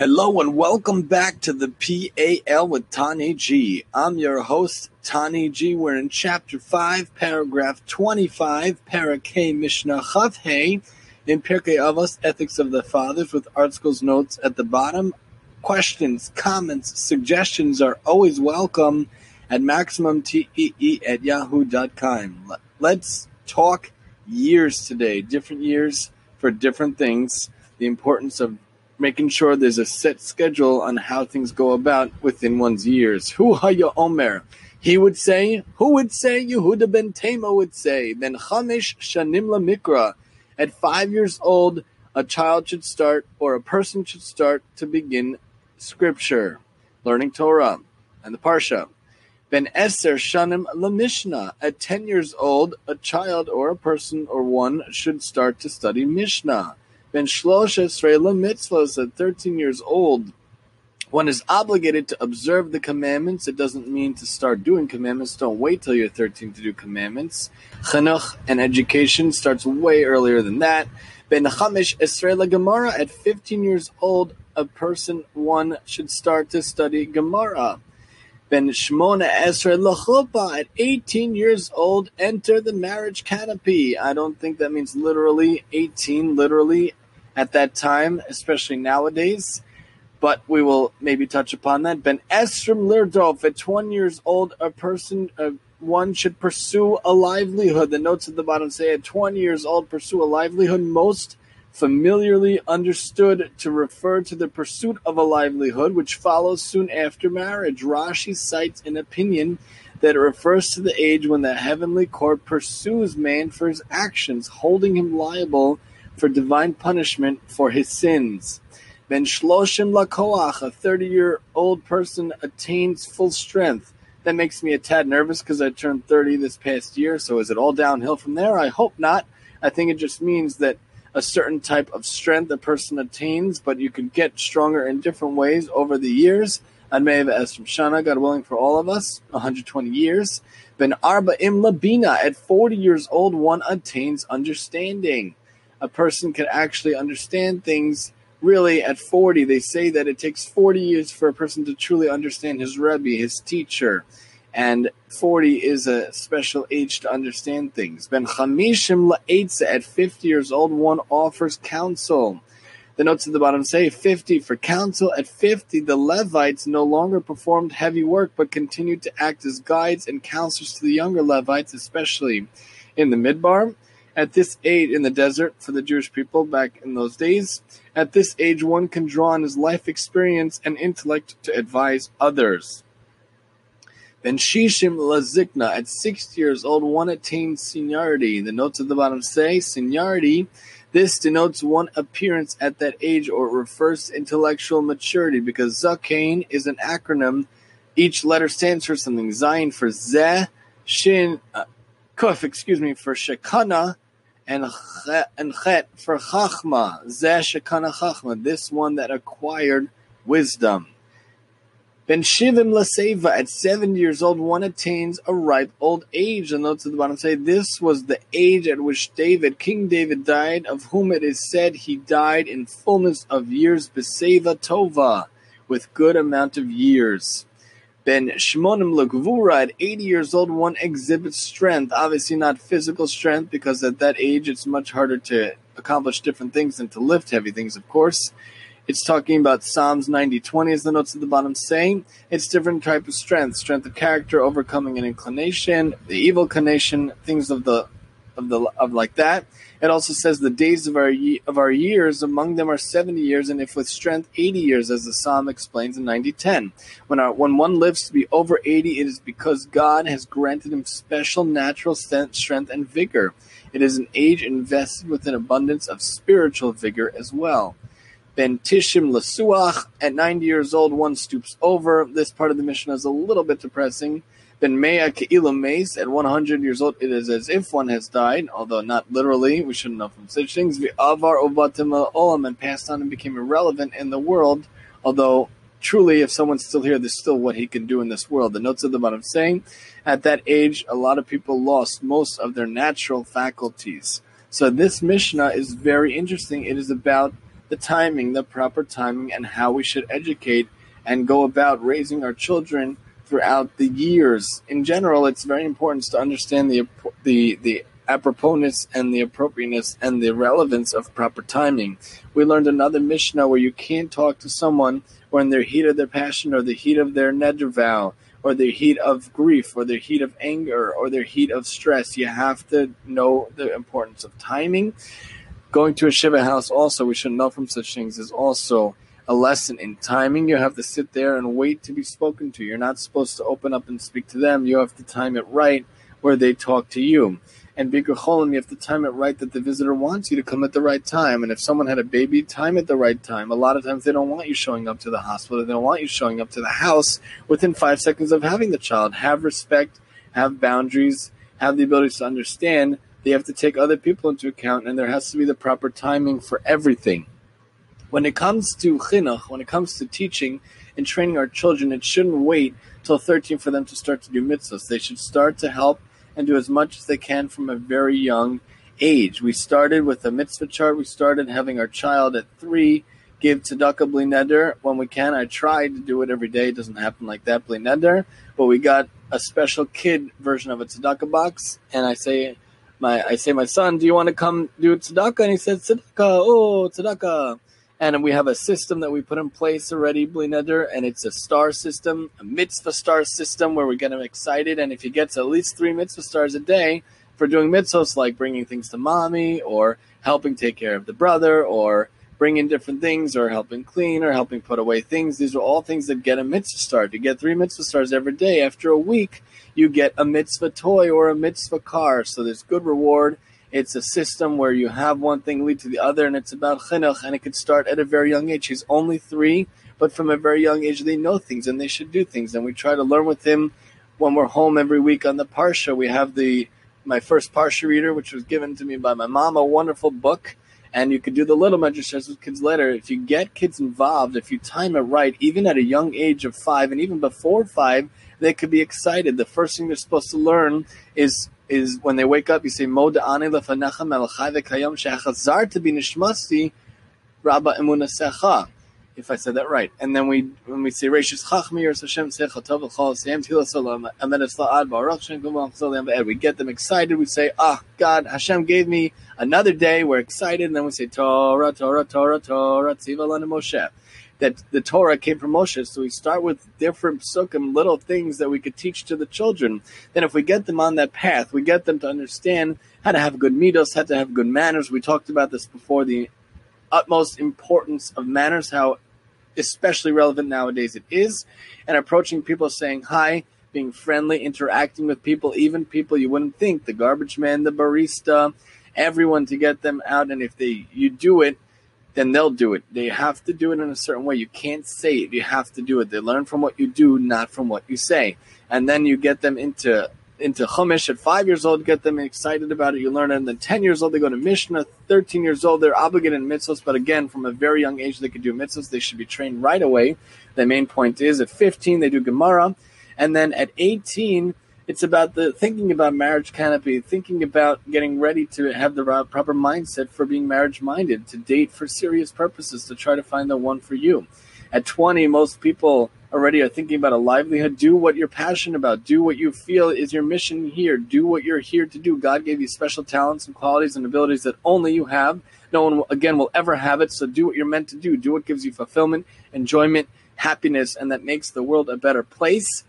Hello and welcome back to the PAL with Tani G. I'm your host, Tani G. We're in chapter 5, paragraph 25, Parakeh Mishnah Chav Hey, in Pirkei Avos, Ethics of the Fathers, with ArtScroll's notes at the bottom. Questions, comments, suggestions are always welcome at MaximumTEE at yahoo.com. Let's talk years today, different years for different things, the importance of making sure there's a set schedule on how things go about within one's years. Hu haya omer. He would say, who would say, Yehuda ben Tema would say, then chamish shanim La mikra. At five years old, a child should start, or a person should start to begin scripture, learning Torah and the Parsha. Ben Eser Shanim La Mishnah. At 10 years old, a child or a person or one should start to study Mishnah. Ben Shlosh Esrei Mitzvahs. At 13 years old, one is obligated to observe the commandments. It doesn't mean to start doing commandments. Don't wait till you're 13 to do commandments. Chinuch and education starts way earlier than that. Ben Chamish Esrei Gemara. At 15 years old, a person, one, should start to study Gemara. Ben Shmona Esrei Lachupa at 18 years old, enter the marriage canopy. I don't think that means literally 18, literally at that time, especially nowadays. But we will maybe touch upon that. Ben Esrim Lirdof at 20 years old, a person, uh, one should pursue a livelihood. The notes at the bottom say at 20 years old, pursue a livelihood. Most familiarly understood to refer to the pursuit of a livelihood, which follows soon after marriage. Rashi cites an opinion that refers to the age when the heavenly court pursues man for his actions, holding him liable for divine punishment for his sins. Ben Shloshim Lakoach, a 30 year old person, attains full strength. That makes me a tad nervous because I turned 30 this past year, so is it all downhill from there? I hope not. I think it just means that a certain type of strength a person attains, but you can get stronger in different ways over the years. And may have as from Shana, God willing, for all of us, 120 years. Ben Arba Im Labina, at 40 years old, one attains understanding. A person can actually understand things really at 40. They say that it takes 40 years for a person to truly understand his Rebbe, his teacher and 40 is a special age to understand things. Ben Chamishim La'etza, at 50 years old, one offers counsel. The notes at the bottom say 50 for counsel. At 50, the Levites no longer performed heavy work but continued to act as guides and counselors to the younger Levites, especially in the Midbar. At this age in the desert for the Jewish people back in those days, at this age, one can draw on his life experience and intellect to advise others. Ben Shishim Lazikna, at 60 years old, one attains seniority. The notes at the bottom say seniority. This denotes one appearance at that age or refers to intellectual maturity because Zakain is an acronym. Each letter stands for something. Zayin for Zeh, Shin, uh, Kuf, excuse me, for Shekana, and Chet, and Chet for Chachma. Zeh Shekana Chachma, this one that acquired wisdom. Ben Shivim Laseva, at seven years old, one attains a ripe old age. The notes at the bottom say this was the age at which David, King David, died, of whom it is said he died in fullness of years, Beseva Tova, with good amount of years. Ben Shmonim Lagvura, at 80 years old, one exhibits strength. Obviously, not physical strength, because at that age it's much harder to accomplish different things than to lift heavy things, of course. It's talking about Psalms 90:20 as the notes at the bottom say. It's different type of strength, strength of character, overcoming an inclination, the evil inclination, things of the of the of like that. It also says the days of our of our years among them are 70 years and if with strength 80 years as the psalm explains in 90:10. When our when one lives to be over 80 it is because God has granted him special natural strength and vigor. It is an age invested with an abundance of spiritual vigor as well. Ben Tishim Lasuach. At 90 years old, one stoops over. This part of the mission is a little bit depressing. Ben Mea Ke'ilam Mace. At 100 years old, it is as if one has died, although not literally. We shouldn't know from such things. Avar Obatim Olam and passed on and became irrelevant in the world, although truly, if someone's still here, there's still what he can do in this world. The notes of the bottom saying, at that age, a lot of people lost most of their natural faculties. So this Mishnah is very interesting. It is about the timing, the proper timing, and how we should educate and go about raising our children throughout the years. In general, it's very important to understand the the the aproposness and the appropriateness and the relevance of proper timing. We learned another Mishnah where you can't talk to someone when their heat of their passion or the heat of their neder vow or their heat of grief or their heat of anger or their heat of stress. You have to know the importance of timing. Going to a Shiva house also, we should know from such things, is also a lesson in timing. You have to sit there and wait to be spoken to. You're not supposed to open up and speak to them. You have to time it right where they talk to you. And Bikur Cholim, you have to time it right that the visitor wants you to come at the right time. And if someone had a baby, time at the right time. A lot of times they don't want you showing up to the hospital. They don't want you showing up to the house within five seconds of having the child. Have respect, have boundaries, have the ability to understand. They have to take other people into account, and there has to be the proper timing for everything. When it comes to chinuch, when it comes to teaching and training our children, it shouldn't wait till 13 for them to start to do mitzvahs. They should start to help and do as much as they can from a very young age. We started with a mitzvah chart. We started having our child at three give tzedakah bli neder when we can. I try to do it every day. It doesn't happen like that bli neder, but we got a special kid version of a tzedakah box, and I say, my I say, my son, do you want to come do tzedakah? And he said, tzedakah, oh tzedakah and we have a system that we put in place already, Bli Neder, and it's a star system, a mitzvah star system where we get him excited. And if he gets at least three mitzvah stars a day for doing mitzvahs like bringing things to mommy or helping take care of the brother or bringing different things or helping clean or helping put away things, these are all things that get a mitzvah star. To get three mitzvah stars every day, after a week, you get a mitzvah toy or a mitzvah car. So there's good reward it's a system where you have one thing lead to the other, and it's about chinuch, and it could start at a very young age. He's only three, but from a very young age, they know things and they should do things. And we try to learn with him when we're home every week on the parsha. We have the my first parsha reader, which was given to me by my mom, a wonderful book. And you could do the little medrashas with kids later. If you get kids involved, if you time it right, even at a young age of five, and even before five, they could be excited. The first thing they're supposed to learn is is when they wake up, you say Mo da'ani lefanecha melachai v'kayom she'achazar to be nishmasi rabba emunasecha. If I said that right, and then we when we say Reishis Chachmi or Hashem Secha Tov L'Chol Sam Tila Salam Amenes La'ad Baruch Shem Kuvam Chzolim We get them excited. We say, Ah, God, Hashem gave me another day. We're excited, and then we say Torah, Torah, Torah, Torah, Tziva Lana Moshe that the Torah came from Moshe. So we start with different psukim, little things that we could teach to the children. Then if we get them on that path, we get them to understand how to have good midos, how to have good manners. We talked about this before, the utmost importance of manners, how especially relevant nowadays it is, and approaching people saying hi, being friendly, interacting with people, even people you wouldn't think, the garbage man, the barista, everyone to get them out. And if they you do it, then they'll do it. They have to do it in a certain way. You can't say it. You have to do it. They learn from what you do, not from what you say. And then you get them into into Chumash at five years old, get them excited about it. You learn it. And then 10 years old, they go to Mishnah. 13 years old, they're obligated in mitzvahs. But again, from a very young age, they could do mitzvahs. They should be trained right away. The main point is at 15, they do Gemara. And then at 18, it's about the thinking about marriage canopy, thinking about getting ready to have the proper mindset for being marriage minded, to date for serious purposes, to try to find the one for you. At 20, most people already are thinking about a livelihood. Do what you're passionate about. Do what you feel is your mission here. Do what you're here to do. God gave you special talents and qualities and abilities that only you have. No one, again, will ever have it. So do what you're meant to do. Do what gives you fulfillment, enjoyment, happiness, and that makes the world a better place.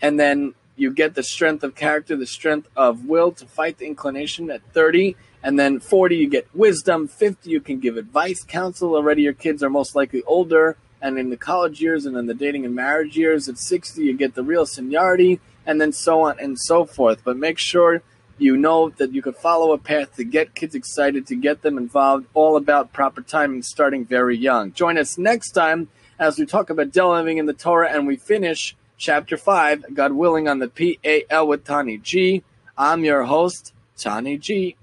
And then you get the strength of character, the strength of will to fight the inclination at 30. And then 40, you get wisdom. 50, you can give advice, counsel. Already your kids are most likely older. And in the college years and in the dating and marriage years, at 60, you get the real seniority, and then so on and so forth. But make sure you know that you can follow a path to get kids excited, to get them involved, all about proper timing, starting very young. Join us next time as we talk about delving in the Torah and we finish Chapter 5, God willing, on the PAL with Tani G. I'm your host, Tani G.